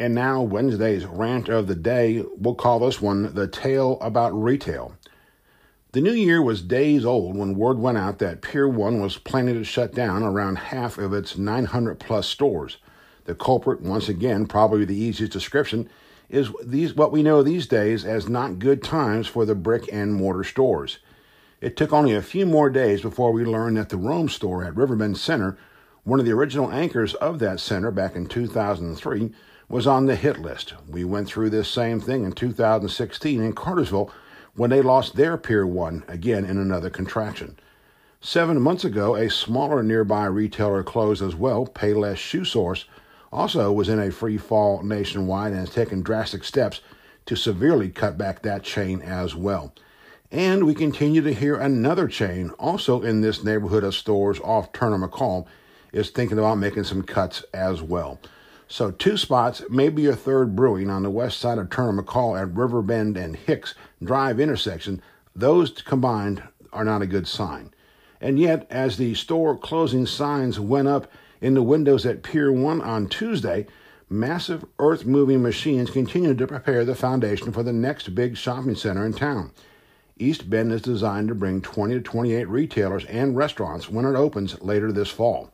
Wednesday's rant of the day. We'll call this one The Tale About Retail. The new year was days old when word went out that Pier 1 was planning to shut down around half of its 900 plus stores. The culprit, once again, probably the easiest description, is these what we know these days as not good times for the brick and mortar stores. It took only a few more days before we learned that the Rome store at Riverbend Center, one of the original anchors of that center back in 2003, was on the hit list. We went through this same thing in 2016 in Cartersville when they lost their Pier 1 again in another contraction. Seven months ago, a smaller nearby retailer closed as well, Payless Shoe Source, also was in a free fall nationwide and has taken drastic steps to severely cut back that chain as well. And we continue to hear another chain, also in this neighborhood of stores off Turner McCall, is thinking about making some cuts as well. So, two spots, maybe a third brewing on the west side of Turner McCall at Riverbend and Hicks Drive intersection, those combined are not a good sign. And yet, as the store closing signs went up in the windows at Pier 1 on Tuesday, massive earth moving machines continued to prepare the foundation for the next big shopping center in town. East Bend is designed to bring 20 to 28 retailers and restaurants when it opens later this fall.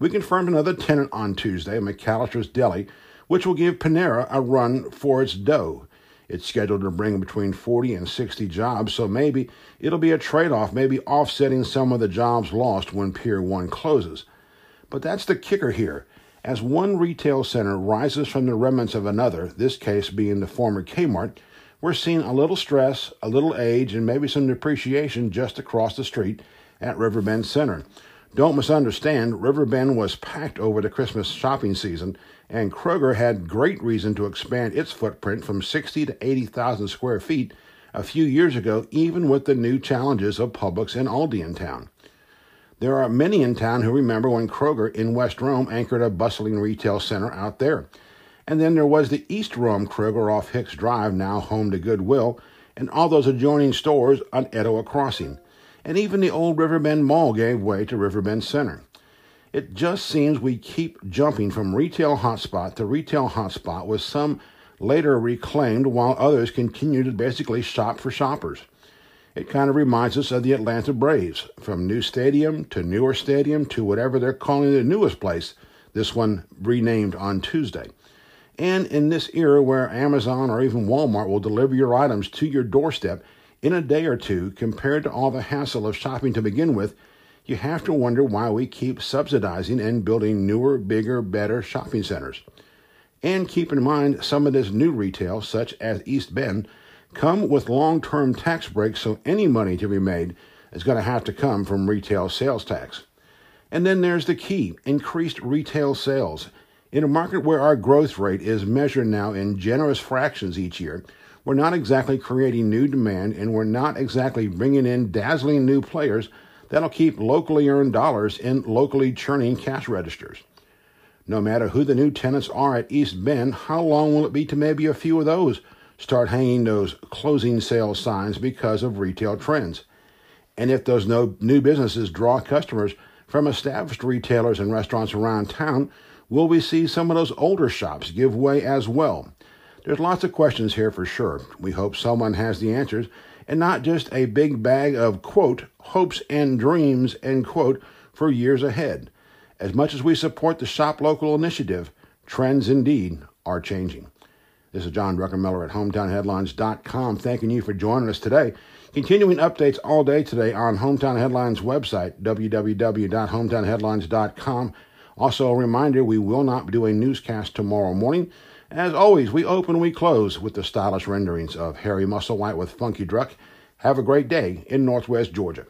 We confirmed another tenant on Tuesday, McAllister's Deli, which will give Panera a run for its dough. It's scheduled to bring between 40 and 60 jobs, so maybe it'll be a trade off, maybe offsetting some of the jobs lost when Pier 1 closes. But that's the kicker here. As one retail center rises from the remnants of another, this case being the former Kmart, we're seeing a little stress, a little age, and maybe some depreciation just across the street at Riverbend Center. Don't misunderstand, Riverbend was packed over the Christmas shopping season, and Kroger had great reason to expand its footprint from 60 to 80,000 square feet a few years ago, even with the new challenges of Publix and Aldi in town. There are many in town who remember when Kroger in West Rome anchored a bustling retail center out there. And then there was the East Rome Kroger off Hicks Drive, now home to Goodwill, and all those adjoining stores on Etowah Crossing and even the old Riverbend Mall gave way to Riverbend Center. It just seems we keep jumping from retail hotspot to retail hotspot, with some later reclaimed while others continue to basically shop for shoppers. It kind of reminds us of the Atlanta Braves, from new stadium to newer stadium to whatever they're calling the newest place, this one renamed on Tuesday. And in this era where Amazon or even Walmart will deliver your items to your doorstep, in a day or two compared to all the hassle of shopping to begin with, you have to wonder why we keep subsidizing and building newer, bigger, better shopping centers. And keep in mind some of this new retail, such as East Bend, come with long-term tax breaks, so any money to be made is going to have to come from retail sales tax. And then there's the key, increased retail sales. In a market where our growth rate is measured now in generous fractions each year, we're not exactly creating new demand and we're not exactly bringing in dazzling new players that'll keep locally earned dollars in locally churning cash registers. No matter who the new tenants are at East Bend, how long will it be to maybe a few of those start hanging those closing sales signs because of retail trends? And if those no, new businesses draw customers from established retailers and restaurants around town, will we see some of those older shops give way as well? There's lots of questions here for sure. We hope someone has the answers and not just a big bag of, quote, hopes and dreams, end quote, for years ahead. As much as we support the Shop Local initiative, trends indeed are changing. This is John Druckenmiller at HometownHeadlines.com thanking you for joining us today. Continuing updates all day today on Hometown Headlines website, www.hometownheadlines.com. Also, a reminder we will not do a newscast tomorrow morning. As always, we open, we close with the stylish renderings of Harry Musselwhite with Funky Druck. Have a great day in Northwest Georgia.